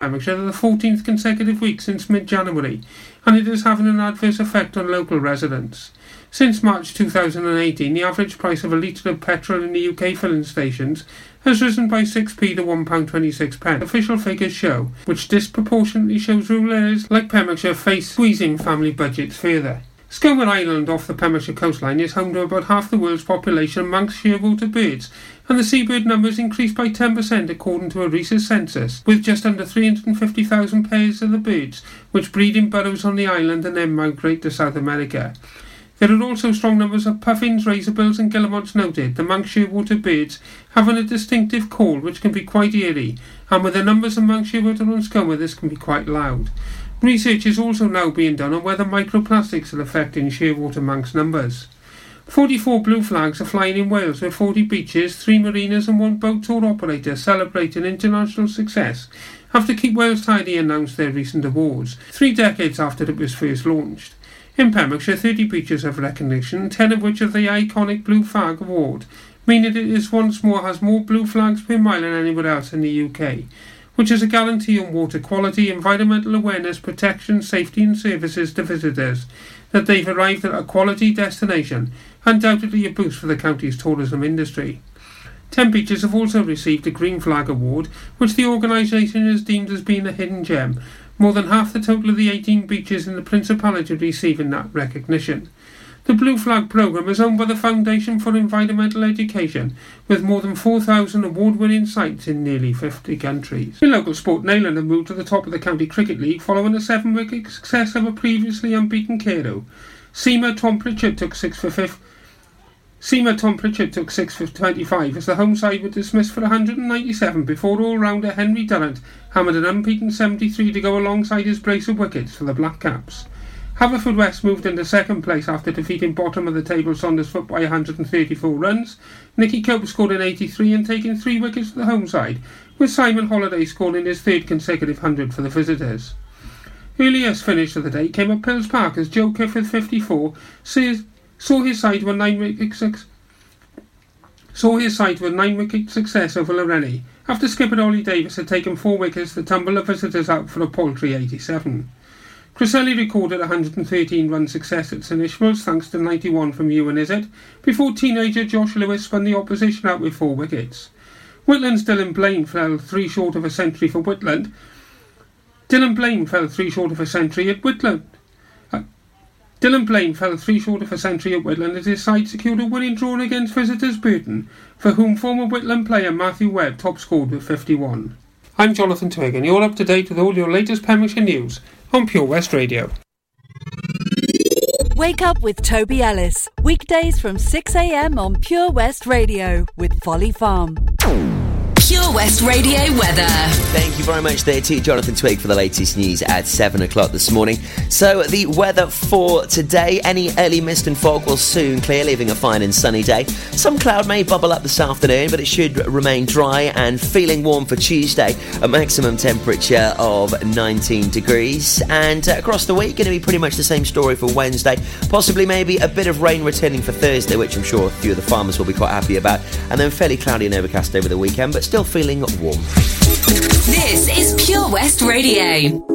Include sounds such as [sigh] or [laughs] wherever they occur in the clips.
Pembrokeshire the 14th consecutive week since mid-January, and it is having an adverse effect on local residents. Since March 2018, the average price of a litre of petrol in the UK filling stations has risen by 6p to £1.26. Official figures show, which disproportionately shows rural areas like Pembrokeshire face squeezing family budgets further. Skomer Island off the Pembrokeshire coastline is home to about half the world's population Manx shearwater birds, and the seabird numbers increased by 10% according to a recent census, with just under 350,000 pairs of the birds, which breed in burrows on the island and then migrate to South America. There are also strong numbers of puffins, razorbills and guillemots noted. The Manx shearwater birds having a distinctive call which can be quite eerie, and with the numbers Manx shearwater and Skomer this can be quite loud. Research is also now being done on whether microplastics are affecting shearwater manx numbers. 44 blue flags are flying in Wales with 40 beaches, 3 marinas and 1 boat tour operator celebrating international success after Keep Wales Tidy announced their recent awards, three decades after it was first launched. In Pembrokeshire, 30 beaches have recognition, 10 of which are the iconic Blue Flag Award, meaning it is once more has more blue flags per mile than anywhere else in the UK which is a guarantee on water quality, environmental awareness, protection, safety and services to visitors, that they've arrived at a quality destination, undoubtedly a boost for the county's tourism industry. Ten beaches have also received a Green Flag Award, which the organisation has deemed as being a hidden gem, more than half the total of the 18 beaches in the Principality receiving that recognition. The Blue Flag programme is owned by the Foundation for Environmental Education, with more than 4,000 award-winning sites in nearly 50 countries. In local sport, Neyland have moved to the top of the County Cricket League following a seven-wicket success over previously unbeaten Carew. Seamer Tom Pritchard took six for fifth. Seamer Tom Pritchard took 6 for 25 as the home side were dismissed for 197 before all-rounder Henry Durrant hammered an unbeaten 73 to go alongside his brace of wickets for the Black Caps. Haverfordwest moved into second place after defeating bottom of the table Saundersfoot by 134 runs. Nicky Cope scored an 83 and taking three wickets for the home side, with Simon Holliday scoring his third consecutive 100 for the visitors. Earliest finish of the day came at Pills Park as Joe Clifford 54 saw his side a nine wicket. Saw his side a nine wicket success over Lawrenny after skipper Ollie Davis had taken four wickets to tumble the visitors out for a paltry 87. Cresselly recorded a 113 run success at St Ishmael's thanks to 91 from Ewan Izzard, before teenager Josh Lewis spun the opposition out with four wickets. Whitland's Dylan Blaine fell three short of a century for Whitland. Dylan Blaine fell three short of a century at Whitland. Uh, Dylan Blaine fell three short of a century at Whitland as his side secured a winning draw against visitors Burton, for whom former Whitland player Matthew Webb top scored with 51. I'm Jonathan Twig and you're up to date with all your latest Pembrokeshire news on Pure West Radio. Wake up with Toby Ellis. Weekdays from 6am on Pure West Radio with Folly Farm. Pure West Radio weather. Thank you very much there to Jonathan Twig for the latest news at 7 o'clock this morning. So, the weather for today any early mist and fog will soon clear, leaving a fine and sunny day. Some cloud may bubble up this afternoon, but it should remain dry and feeling warm for Tuesday. A maximum temperature of 19 degrees. And uh, across the week, going to be pretty much the same story for Wednesday. Possibly maybe a bit of rain returning for Thursday, which I'm sure a few of the farmers will be quite happy about. And then fairly cloudy and overcast over the weekend, but still still feeling warm. This is Pure West Radio.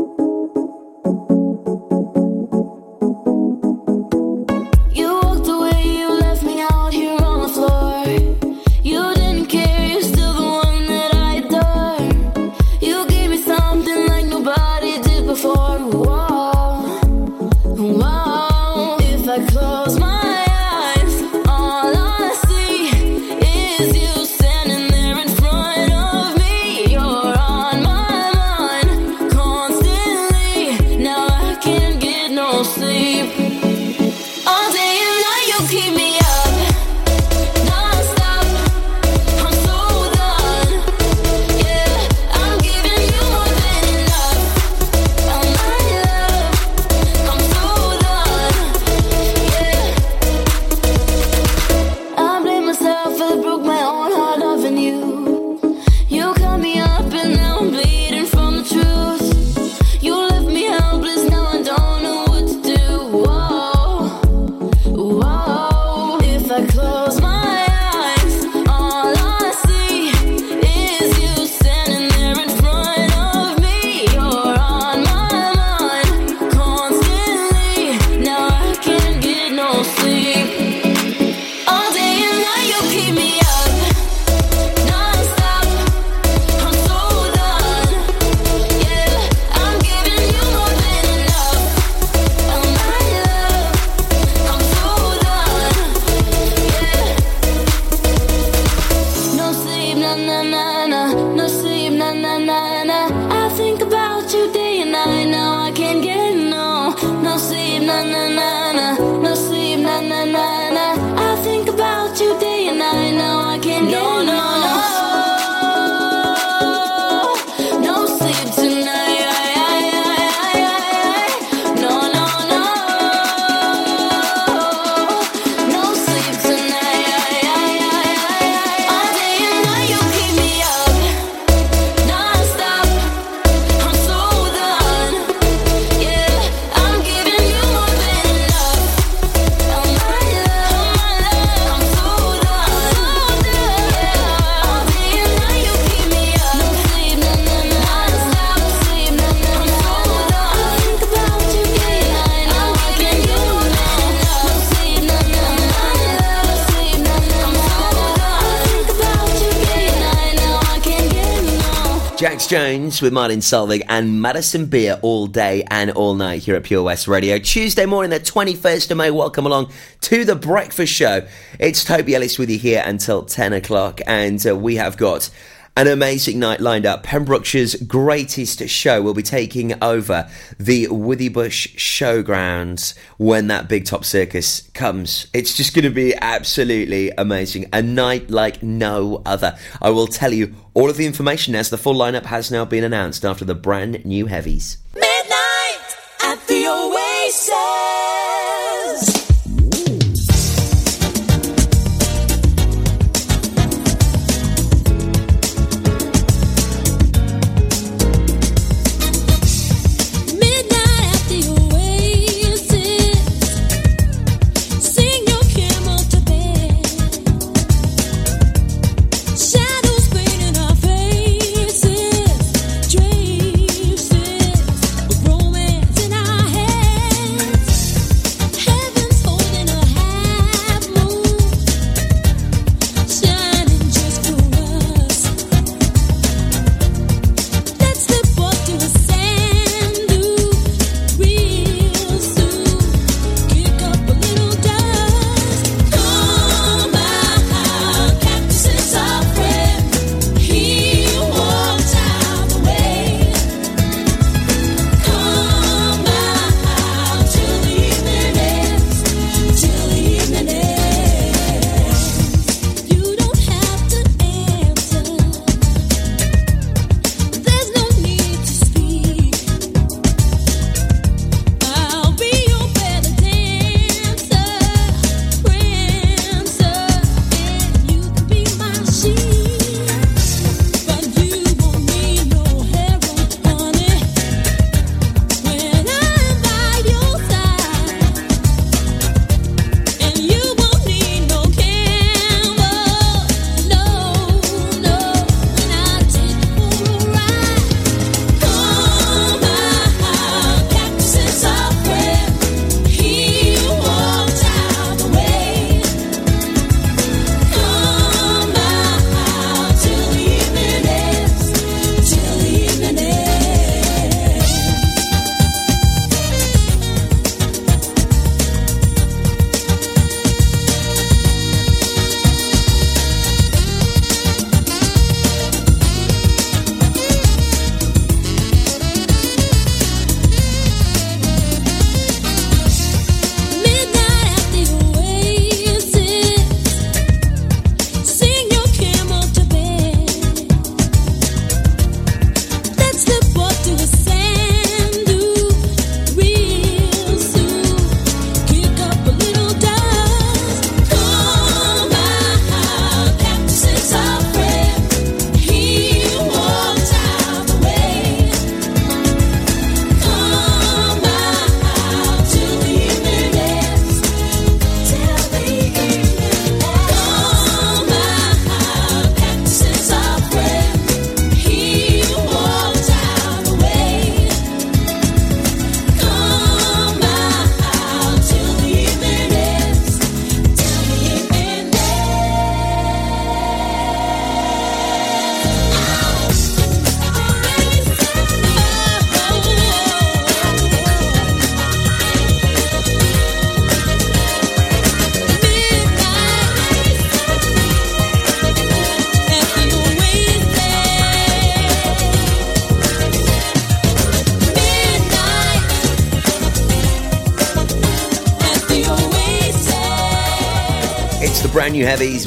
Jones with Martin Solveig and Madison Beer all day and all night here at Pure West Radio. Tuesday morning, the 21st of May. Welcome along to the breakfast show. It's Toby Ellis with you here until 10 o'clock, and uh, we have got an amazing night lined up. Pembrokeshire's greatest show will be taking over the Withybush Showgrounds when that Big Top Circus comes. It's just going to be absolutely amazing. A night like no other. I will tell you all of the information as the full lineup has now been announced after the brand new heavies.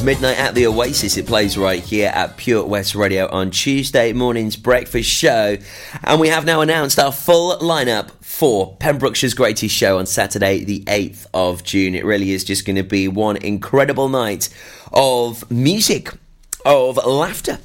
Midnight at the Oasis. It plays right here at Pure West Radio on Tuesday morning's breakfast show. And we have now announced our full lineup for Pembrokeshire's Greatest Show on Saturday, the 8th of June. It really is just going to be one incredible night of music, of laughter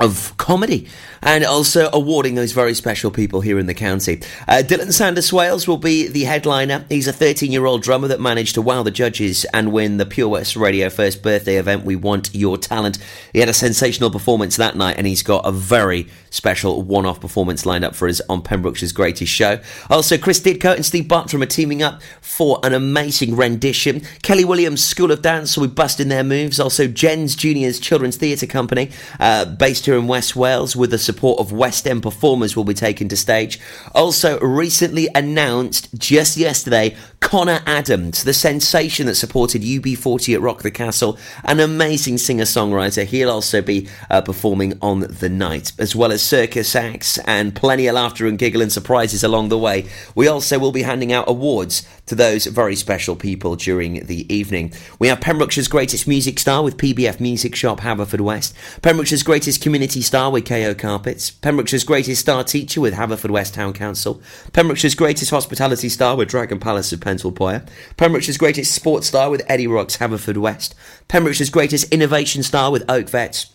of comedy and also awarding those very special people here in the county. Uh, Dylan Sanders Wales will be the headliner. He's a 13 year old drummer that managed to wow the judges and win the Pure West Radio first birthday event. We Want Your Talent. He had a sensational performance that night and he's got a very special one off performance lined up for us on Pembrokeshire's Greatest Show. Also, Chris Didcote and Steve Bartram are teaming up for an amazing rendition. Kelly Williams School of Dance will be busting their moves. Also, Jens Junior's Children's Theatre Company, uh, based in West Wales, with the support of West End performers, will be taken to stage. Also, recently announced just yesterday, Connor Adams, the sensation that supported UB40 at Rock the Castle, an amazing singer songwriter. He'll also be uh, performing on the night, as well as circus acts and plenty of laughter and giggle and surprises along the way. We also will be handing out awards to those very special people during the evening. We have Pembrokeshire's greatest music star with PBF Music Shop Haverfordwest, Pembrokeshire's greatest community star with KO Carpets, Pembrokeshire's greatest star teacher with Haverfordwest Town Council, Pembrokeshire's greatest hospitality star with Dragon Palace of Pentlepoir, Pembrokeshire's greatest sports star with Eddie Rocks Haverfordwest, Pembrokeshire's greatest innovation star with Oak Vets,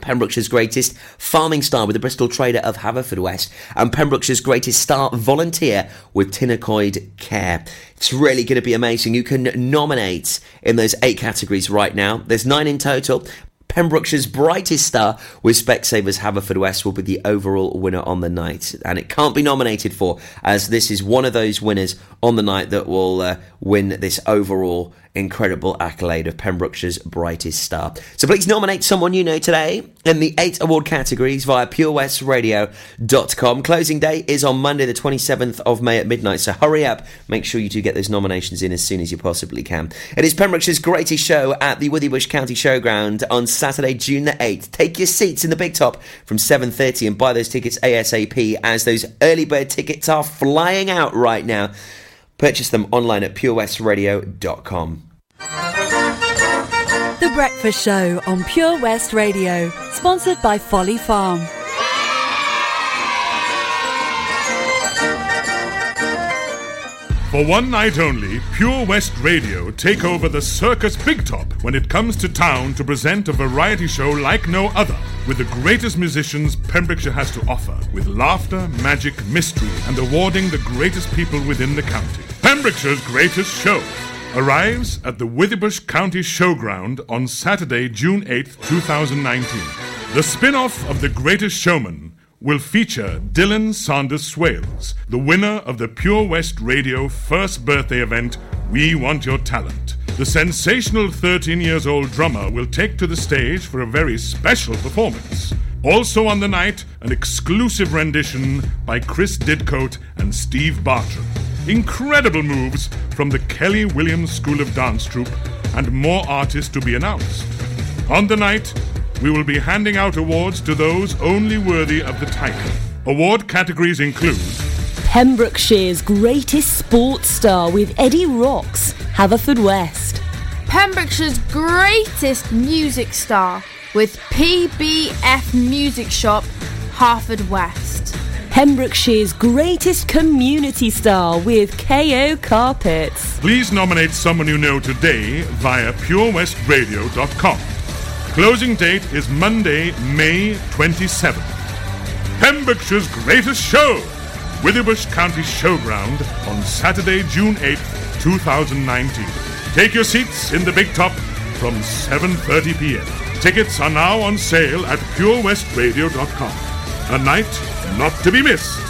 Pembrokeshire's greatest farming star with the Bristol Trader of Haverfordwest, and Pembrokeshire's greatest star volunteer with Tinacoid Care. It's really going to be amazing. You can nominate in those eight categories right now. There's nine in total. Pembrokeshire's brightest star with Specsavers Haverfordwest will be the overall winner on the night, and it can't be nominated for as this is one of those winners on the night that will uh, win this overall incredible accolade of Pembrokeshire's brightest star. So please nominate someone you know today in the eight award categories via purewestradio.com. Closing day is on Monday, the 27th of May at midnight, so hurry up. Make sure you do get those nominations in as soon as you possibly can. It is Pembrokeshire's greatest show at the Withybush County Showground on Saturday, June the 8th. Take your seats in the big top from 7.30 and buy those tickets ASAP as those early bird tickets are flying out right now. Purchase them online at purewestradio.com. The Breakfast Show on Pure West Radio, sponsored by Folly Farm. For one night only, Pure West Radio take over the Circus Big Top when it comes to town to present a variety show like no other, with the greatest musicians Pembrokeshire has to offer, with laughter, magic, mystery, and awarding the greatest people within the county. Pembrokeshire's greatest show arrives at the Withybush County Showground on Saturday, June 8th, 2019. The spin off of The Greatest Showman will feature Dylan Sanders Swales, the winner of the Pure West Radio first birthday event, We Want Your Talent. The sensational 13 years old drummer will take to the stage for a very special performance. Also on the night, an exclusive rendition by Chris Didcote and Steve Bartram. Incredible moves from the Kelly Williams School of Dance Troupe, and more artists to be announced. On the night, we will be handing out awards to those only worthy of the title. Award categories include Pembrokeshire's greatest sports star with Eddie Rocks, Haverfordwest. Pembrokeshire's greatest music star with PBF Music Shop, Haverfordwest. Pembrokeshire's greatest community star with KO Carpets. Please nominate someone you know today via purewestradio.com. Closing date is Monday, May 27th. Pembrokeshire's greatest show, Withybush County Showground on Saturday, June 8th, 2019. Take your seats in the big top from 7:30 p.m. Tickets are now on sale at purewestradio.com. A night not to be missed.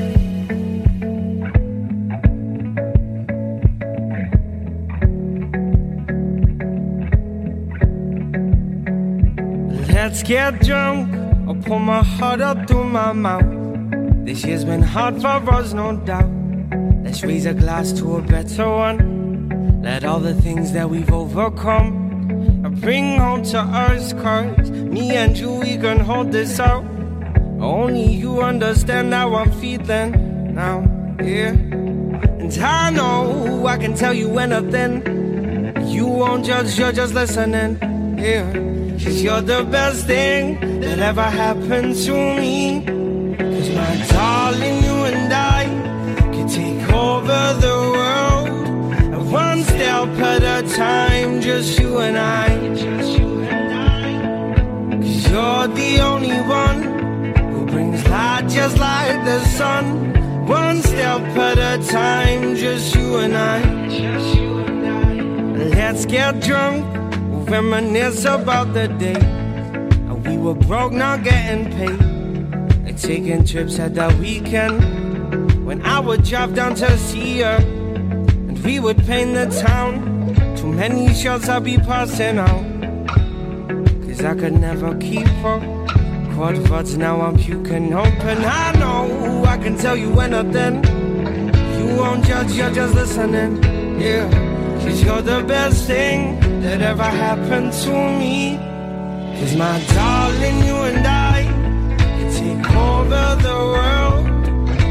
Let's get drunk. I'll pull my heart up through my mouth. This year's been hard for us, no doubt. Let's raise a glass to a better one. Let all the things that we've overcome I bring home to us, cause me and you, we can hold this out. Only you understand how I'm feeling now, yeah. And I know I can tell you anything. You won't judge, you're just listening, yeah. Cause you're the best thing that ever happened to me. Cause my darling, you and I can take over the world. And one step at a time, just you and I. Cause you're the only one who brings light just like the sun. One step at a time, just you and I. Let's get drunk, reminisce about the day. We were broke, not getting paid. Like taking trips at the weekend. When I would drive down to see her, and we would paint the town. Too many shots I'd be passing out. Cause I could never keep up. Quad words now I'm puking open. I know I can tell you anything. You won't judge, you're just listening. Yeah. Cause you're the best thing that ever happened to me. Cause my darling, you and I can take over the world.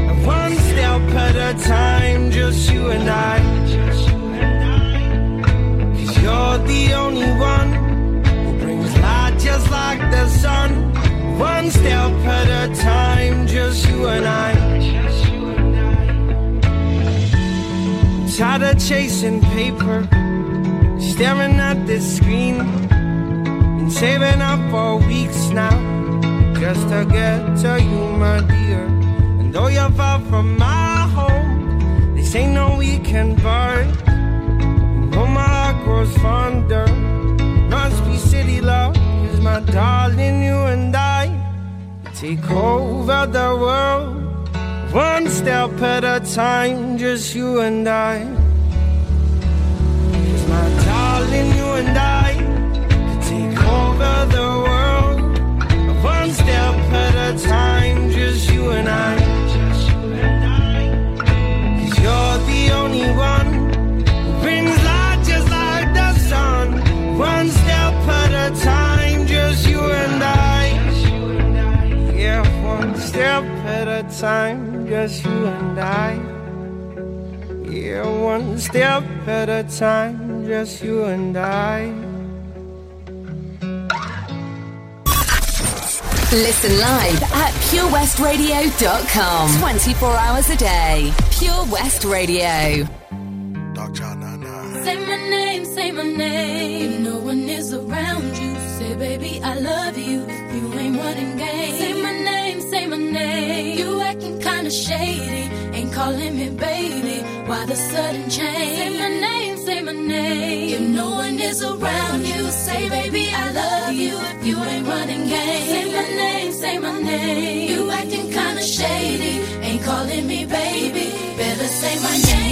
And one step at a time, just you and I. Just you and I Cause you're the only one who brings light just like the sun. One step at a time, just you and I. just you and I. Tired of chasing paper, staring at this screen, and saving up for weeks now, just to get to you, my dear. And though you're far from my home, this ain't no weekend bar. And though my heart grows fonder, must be city love, is my darling, you and I take over the world. One step at a time, just you and I. and I can take over the world. One step at a time, just you and I. 'Cause you're the only one who brings light just like the sun. One step at a time, just you and I. Yeah, one step at a time, just you and I. Yeah, one step at a time, just you and I. Listen live at purewestradio.com. 24 hours a day. Pure West Radio. Say my name, say my name. If no one is around you, say, baby, I love you. If you ain't running game, say my name, say my name. You acting kinda shady, ain't calling me baby. Why the sudden change? Say my name, say my name. If no one is around you, say, baby, I love you. If you ain't running game, say my name, say my name. You acting kinda shady, ain't calling me baby. Better say my name.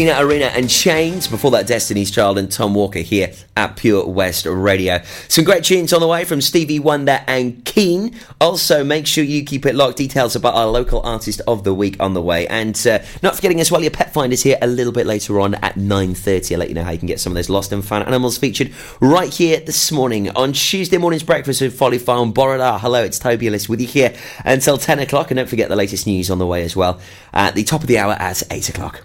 Tina Arena and Chains. Before that, Destiny's Child and Tom Walker here at Pure West Radio. Some great tunes on the way from Stevie Wonder and Keane. Also, make sure you keep it locked. Details about our local artist of the week on the way. And uh, not forgetting as well, your pet finders here a little bit later on at 9.30. I'll let you know how you can get some of those lost and found animals featured right here this morning on Tuesday morning's breakfast with Folly Farm Borada. Hello, it's Toby Ellis with you here until 10 o'clock. And don't forget the latest news on the way as well at the top of the hour at 8 o'clock.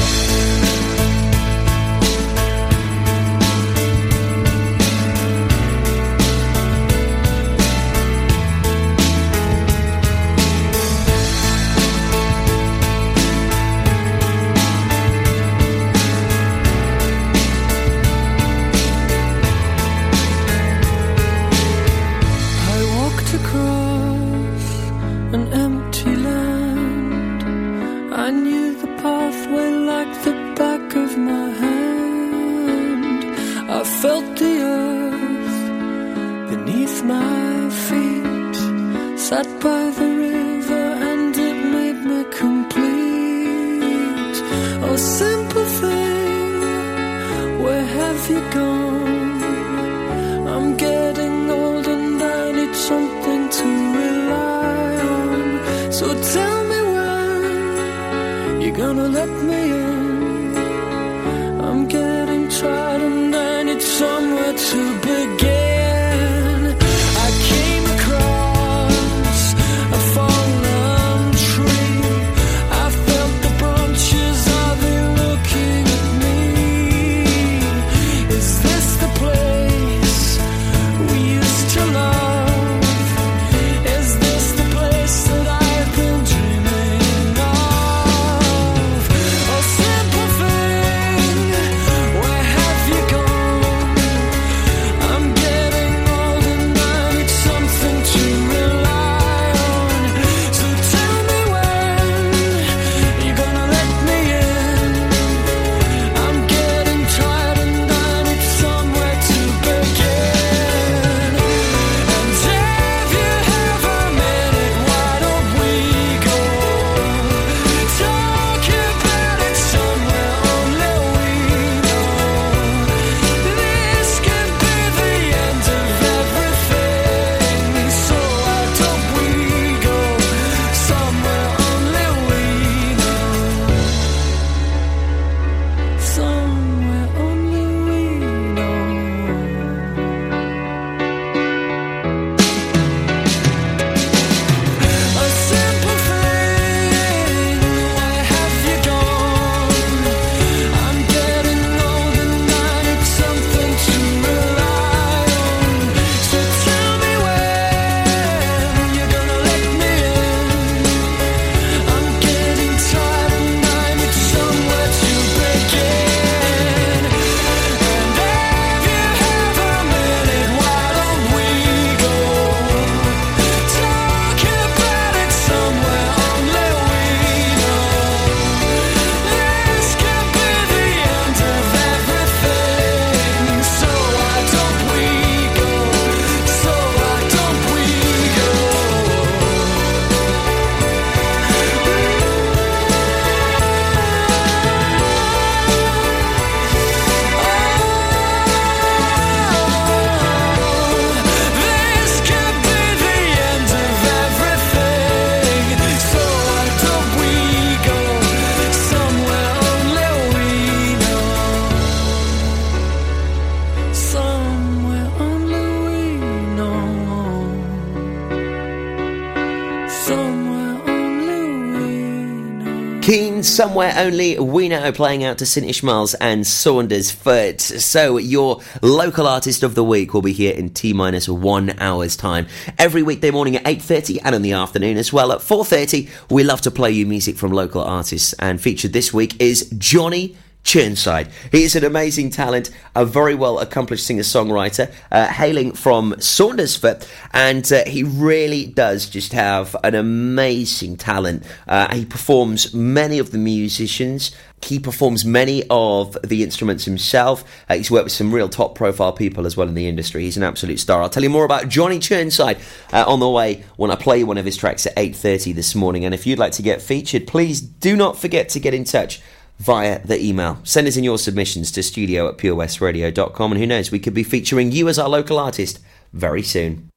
Keane, somewhere only we know, playing out to St Ishmael's and Saundersfoot. So, your local artist of the week will be here in T minus one hour's time. Every weekday morning at 8.30 and in the afternoon as well at 4.30. We love to play you music from local artists, and featured this week is Johnny Churnside. He is an amazing talent, a very well accomplished singer songwriter, uh, hailing from Saundersfoot, and uh, he really does just have an amazing talent. Uh, he performs many of the musicians. He performs many of the instruments himself. Uh, he's worked with some real top profile people as well in the industry. He's an absolute star. I'll tell you more about Johnny Churnside uh, on the way when I play one of his tracks at 8.30 this morning. And if you'd like to get featured, please do not forget to get in touch via the email. Send us in your submissions to studio at purewestradio.com and who knows, we could be featuring you as our local artist very soon.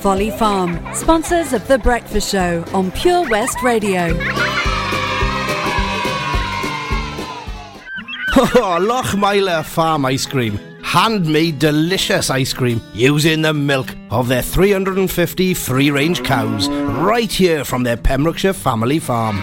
Folly Farm, sponsors of The Breakfast Show on Pure West Radio. [laughs] Oh, Lochmeyler Farm Ice Cream. Handmade delicious ice cream using the milk of their 350 free range cows right here from their Pembrokeshire family farm.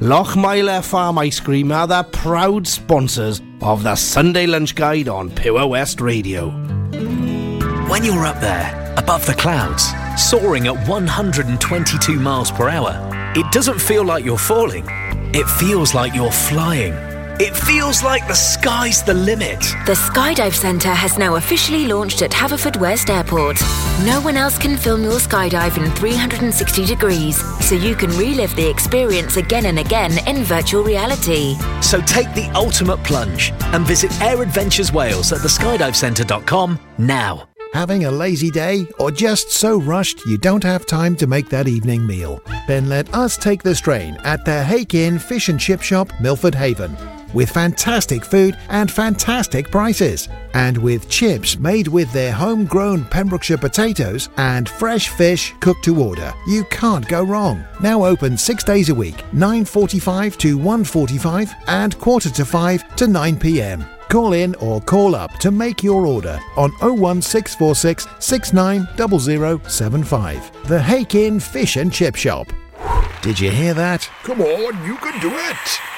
Lochmeyler Farm Ice Cream are the proud sponsors of the Sunday Lunch Guide on Pure West Radio. When you're up there, above the clouds, soaring at 122 miles per hour, it doesn't feel like you're falling. It feels like you're flying. It feels like the sky's the limit. The Skydive Centre has now officially launched at Haverfordwest Airport. No one else can film your skydive in 360 degrees, so you can relive the experience again and again in virtual reality. So take the ultimate plunge and visit Air Adventures Wales at theskydivecentre.com now. Having a lazy day or just so rushed you don't have time to make that evening meal? Then let us take the strain at the Hake Inn Fish and Chip Shop, Milford Haven. With fantastic food and fantastic prices. And with chips made with their homegrown Pembrokeshire potatoes and fresh fish cooked to order. You can't go wrong. Now open six days a week, 9.45 to 1.45 and quarter to 5 to 9 pm. Call in or call up to make your order on 01646 690075. The Hake Inn Fish and Chip Shop. Did you hear that? Come on, you can do it.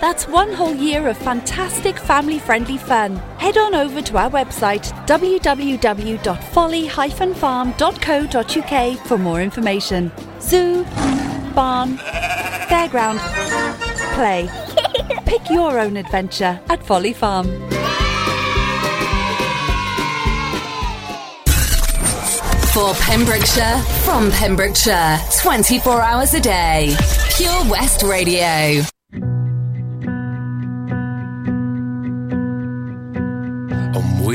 That's one whole year of fantastic family friendly fun. Head on over to our website www.folly-farm.co.uk for more information. Zoo, barn, fairground, play. [laughs] Pick your own adventure at Folly Farm. For Pembrokeshire, from Pembrokeshire, 24 hours a day. Pure West Radio.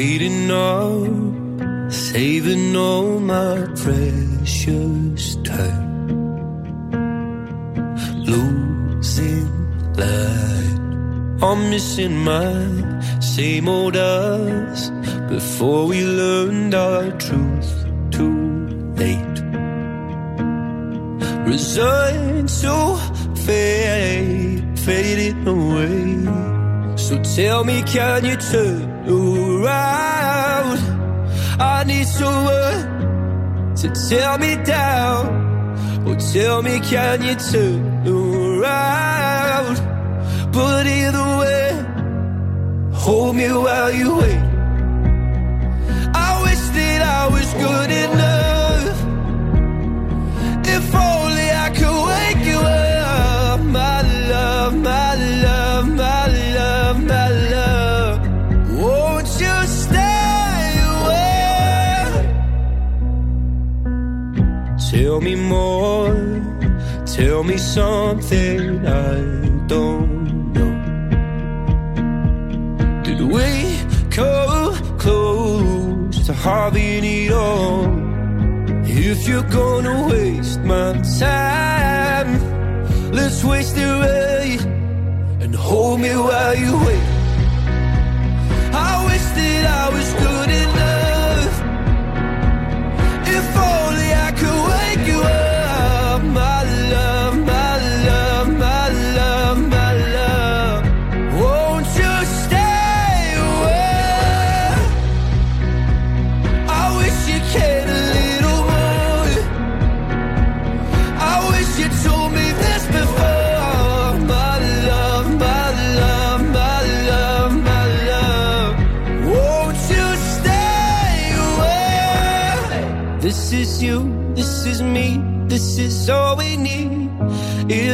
Waiting up, saving all my precious time. Losing light, I'm missing my same old us. Before we learned our truth too late. Resigned to fade, fading away. So tell me, can you turn around? I need someone to tear me down. Oh, tell me, can you turn around? But either way, hold me while you wait. I wish that I was good enough. If only I could wake you up, my love, my tell me something I don't know. Did we come close to having it all? If you're gonna waste my time, let's waste it right and hold me while you wait.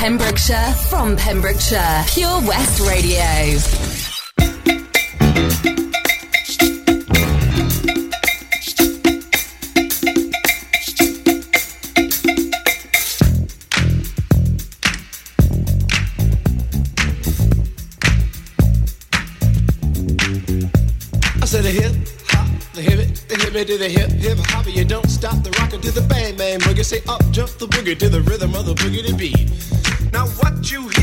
Pembrokeshire, from Pembrokeshire, Pure West Radio. To the hip hip hop. You don't stop the rockin' to the bang bang boogie. Say up jump the boogie to the rhythm of the boogie to beat.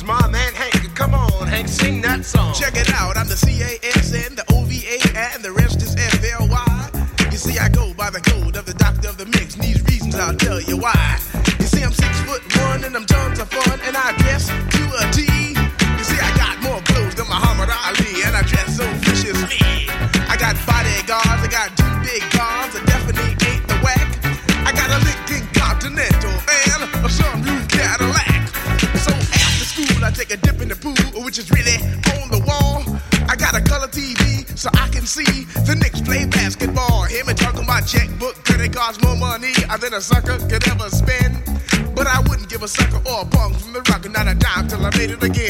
is my man Hank. Come on, Hank, sing that song. Check it out, I'm the C-A-S-N, the O-V-A, and more money uh, than a sucker could ever spend. But I wouldn't give a sucker or a punk from the rock, not a dime till I made it again.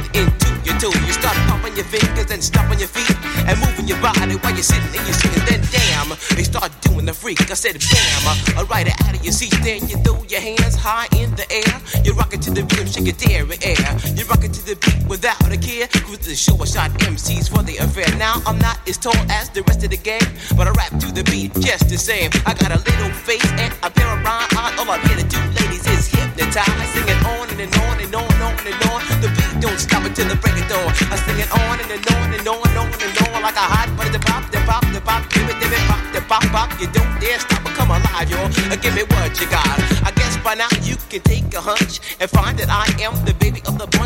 and stomping your feet and moving your body while you're sitting and you're singing. Then damn, they start doing the freak. I said bam, alright out of your seat. Then you throw your hands high in the air. You rock it to the rhythm, shake your dairy air. You rock it to the beat without a care. Cruise the show, I shot MCs for the affair. Now I'm not as tall as the rest of the gang, but I rap to the beat just the same. I got a little face and a pair of rhyme eyes. All I'm here to do, ladies, is hypnotize. Singing on and on and on don't stop until the break of dawn. I sing it on and, and on and on and on and on like a hot butter. The pop, the pop, the pop, give it, give it, pop, the pop, pop. You don't dare stop or come alive, yo. Uh, Give me what you got. I guess by now you can take a hunch and find that I am the baby of the bunch,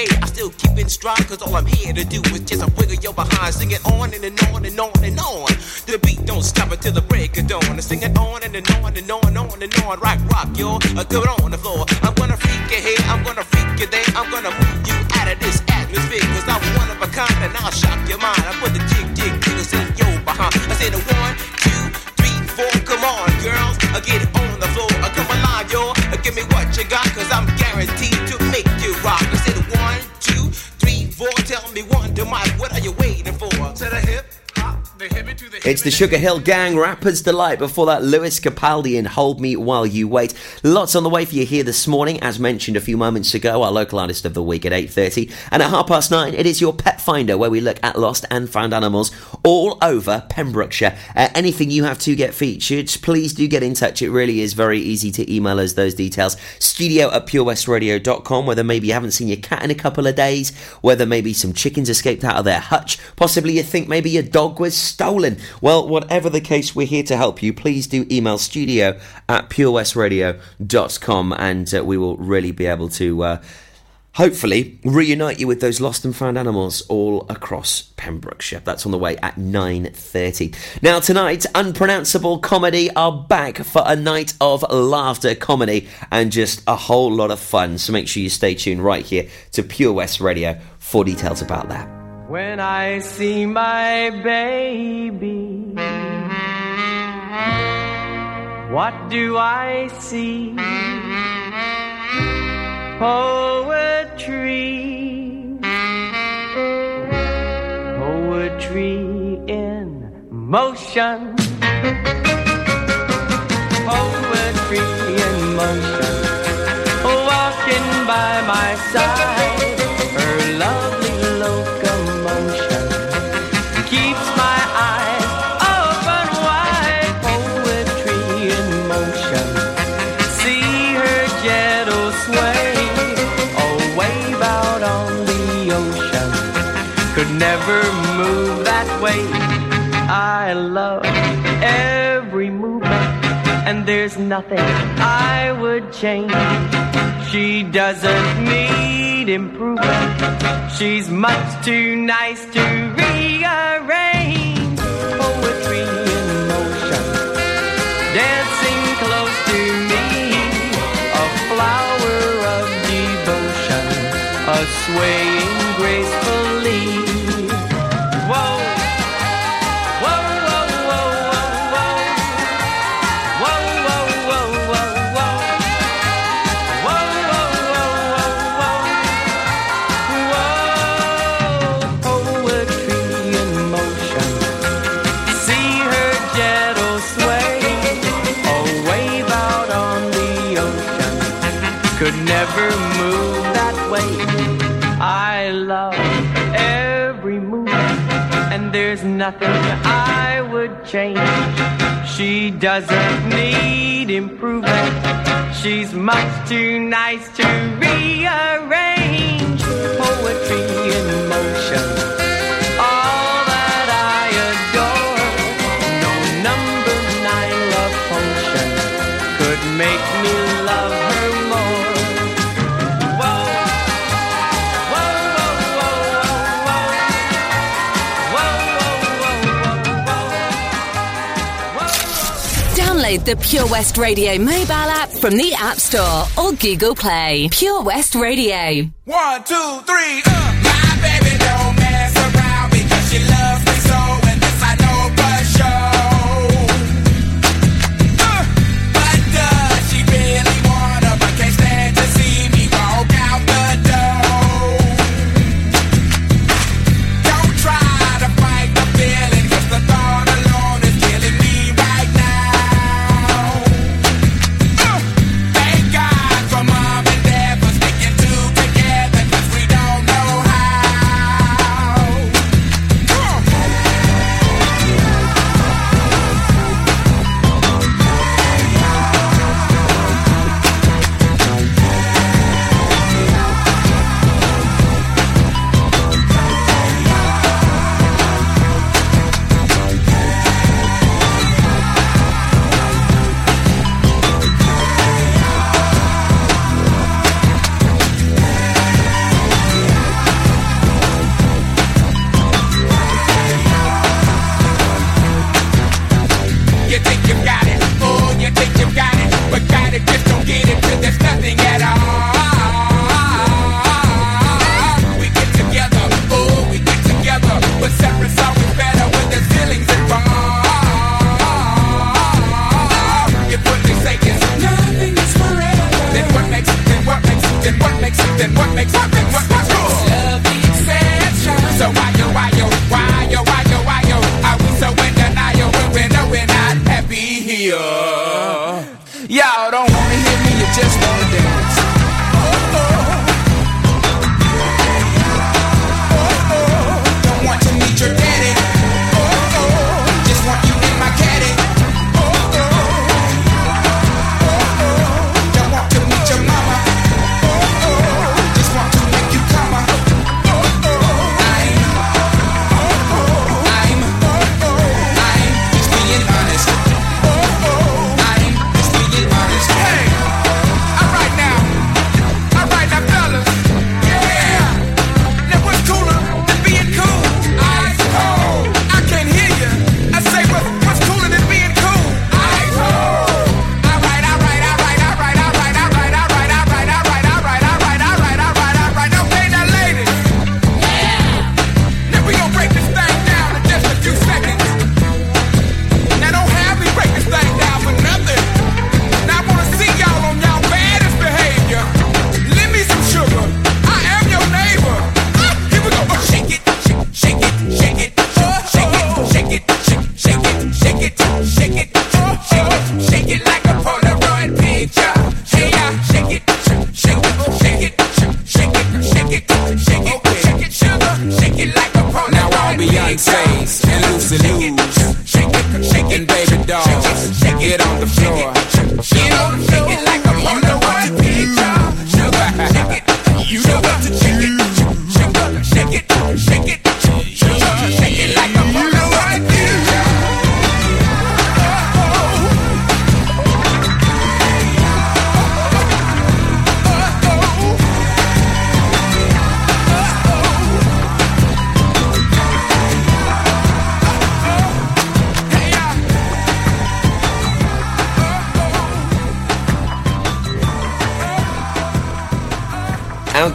okay. I still keep in stride, cause all I'm here to do is just a wiggle your behind. Sing it on and, and on and on and on. The beat don't stop until the break of dawn. I sing it on and, and on and on and on and on. Rock, rock, yo. Do it on the floor. I'm gonna freak you here, I'm gonna freak you there. I'm gonna move you out of this atmosphere, cause I'm one of a kind and I'll shock your mind. I put the jig, jig, jiggles in your behind. I said a one, two, three, four. Come on, girls, I get on the floor. I come alive, yo. Give me what you got, cause I'm guaranteed to make you rock. Tell me one, Mike, what are you waiting It's the Sugarhill Gang, Rapper's Delight. Before that, Lewis Capaldi and Hold Me While You Wait. Lots on the way for you here this morning. As mentioned a few moments ago, our local artist of the week at 8.30. And at half past nine, it is your Pet Finder, where we look at lost and found animals all over Pembrokeshire. Uh, anything you have to get featured, please do get in touch. It really is very easy to email us those details. Studio at purewestradio.com, whether maybe you haven't seen your cat in a couple of days, whether maybe some chickens escaped out of their hutch, possibly you think maybe your dog was stolen. Well, whatever the case, we're here to help you. Please do email studio at purewestradio.com and uh, we will really be able to. Uh, hopefully reunite you with those lost and found animals all across Pembrokeshire. That's on the way at 9:30. Now tonight, Unpronounceable Comedy are back for a night of laughter, comedy and just a whole lot of fun. So make sure you stay tuned right here to Pure West Radio for details about that when I see my baby. What do I see? Poetry, poetry in motion, poetry in motion, walking by my side, her love. there's nothing I would change. She doesn't need improvement. She's much too nice to rearrange. Poetry in motion, dancing close to me. A flower of devotion, a swaying. there's nothing I would change. She doesn't need improvement. She's much too nice to rearrange poetry in motion. Download the Pure West Radio mobile app from the App Store or Google Play. Pure West Radio. One, two, three. Uh.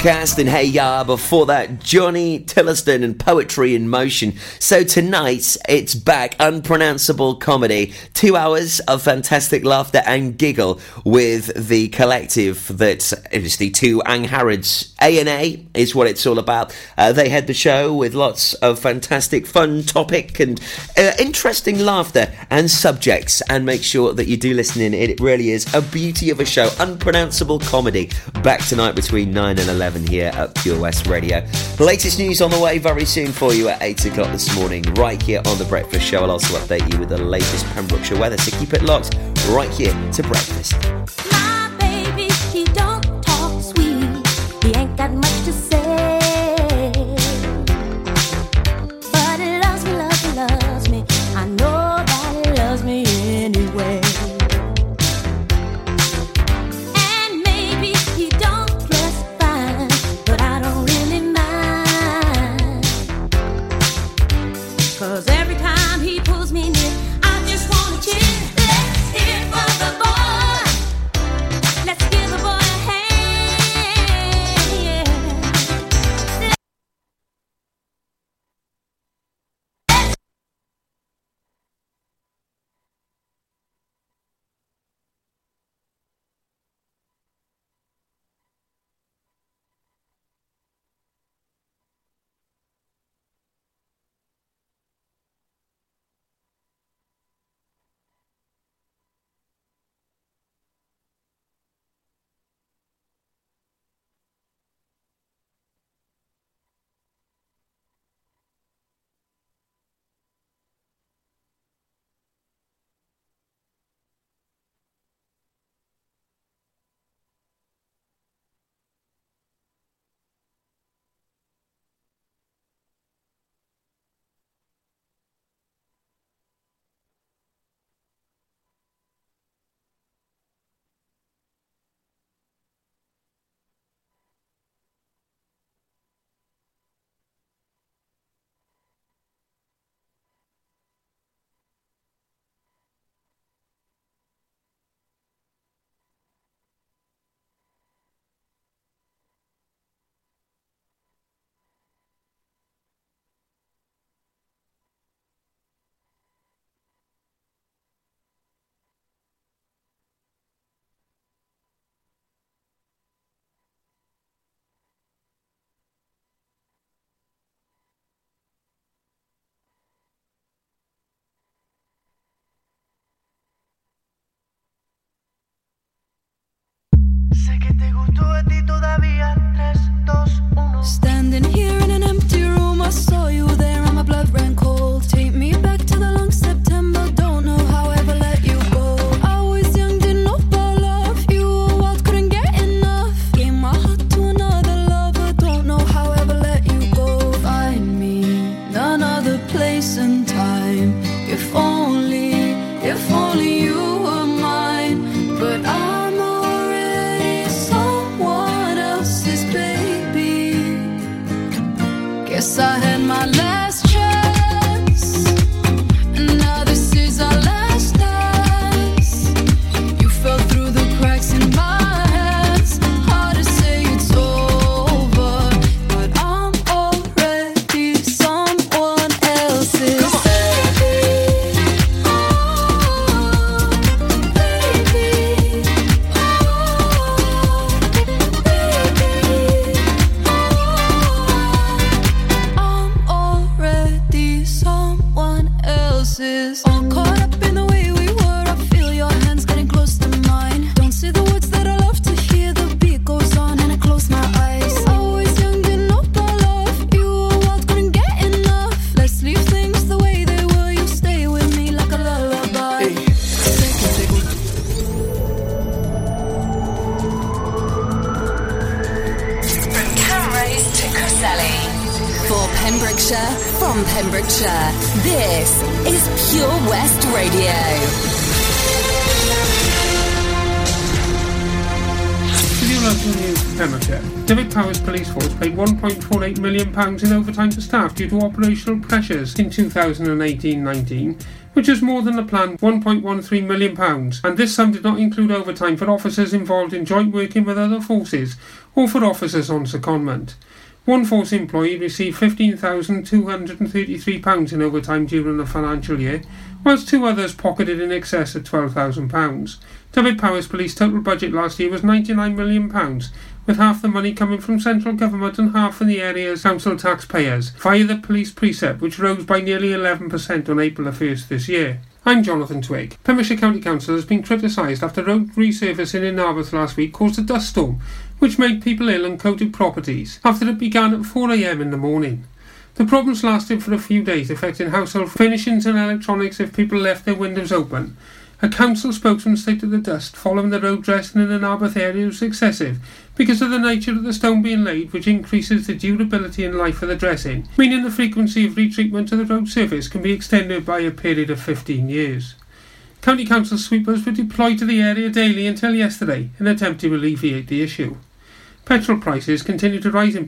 OutKast and Hey Ya. Before that, Johnny Tillotson and Poetry in Motion. So tonight, it's back. Unpronounceable comedy. Two hours of fantastic laughter and giggle with the collective that is the two Angharads. A&A is what it's all about. Uh, they had the show with lots of fantastic fun topic and uh, interesting laughter and subjects. And make sure that you do listen in. It really is a beauty of a show. Unpronounceable comedy. Back tonight between 9 and 11. 7 here at Pure West Radio. The latest news on the way very soon for you at 8 o'clock this morning, right here on The Breakfast Show. I'll also update you with the latest Pembrokeshire weather, so keep it locked right here to breakfast. £1.48 million in overtime to staff due to operational pressures in 2018-19, which is more than the planned £1.13 million, and this sum did not include overtime for officers involved in joint working with other forces or for officers on secondment. One force employee received £15,233 in overtime during the financial year, whilst two others pocketed in excess of £12,000. Dyfed-Powys Police total budget last year was £99 million, with half the money coming from central government and half from the area's council taxpayers, via the police precept, which rose by nearly 11% on April 1st this year. I'm Jonathan Twig. Pembrokeshire County Council has been criticised after road resurfacing in Narberth last week caused a dust storm, which made people ill and coated properties, after it began at 4am in the morning. The problems lasted for a few days, affecting household furnishings and electronics if people left their windows open. A council spokesman stated the dust following the road dressing in the Narberth area was excessive because of the nature of the stone being laid, which increases the durability and life of the dressing, meaning the frequency of retreatment to the road surface can be extended by a period of 15 years. County Council sweepers were deployed to the area daily until yesterday in an attempt to alleviate the issue. Petrol prices continue to rise in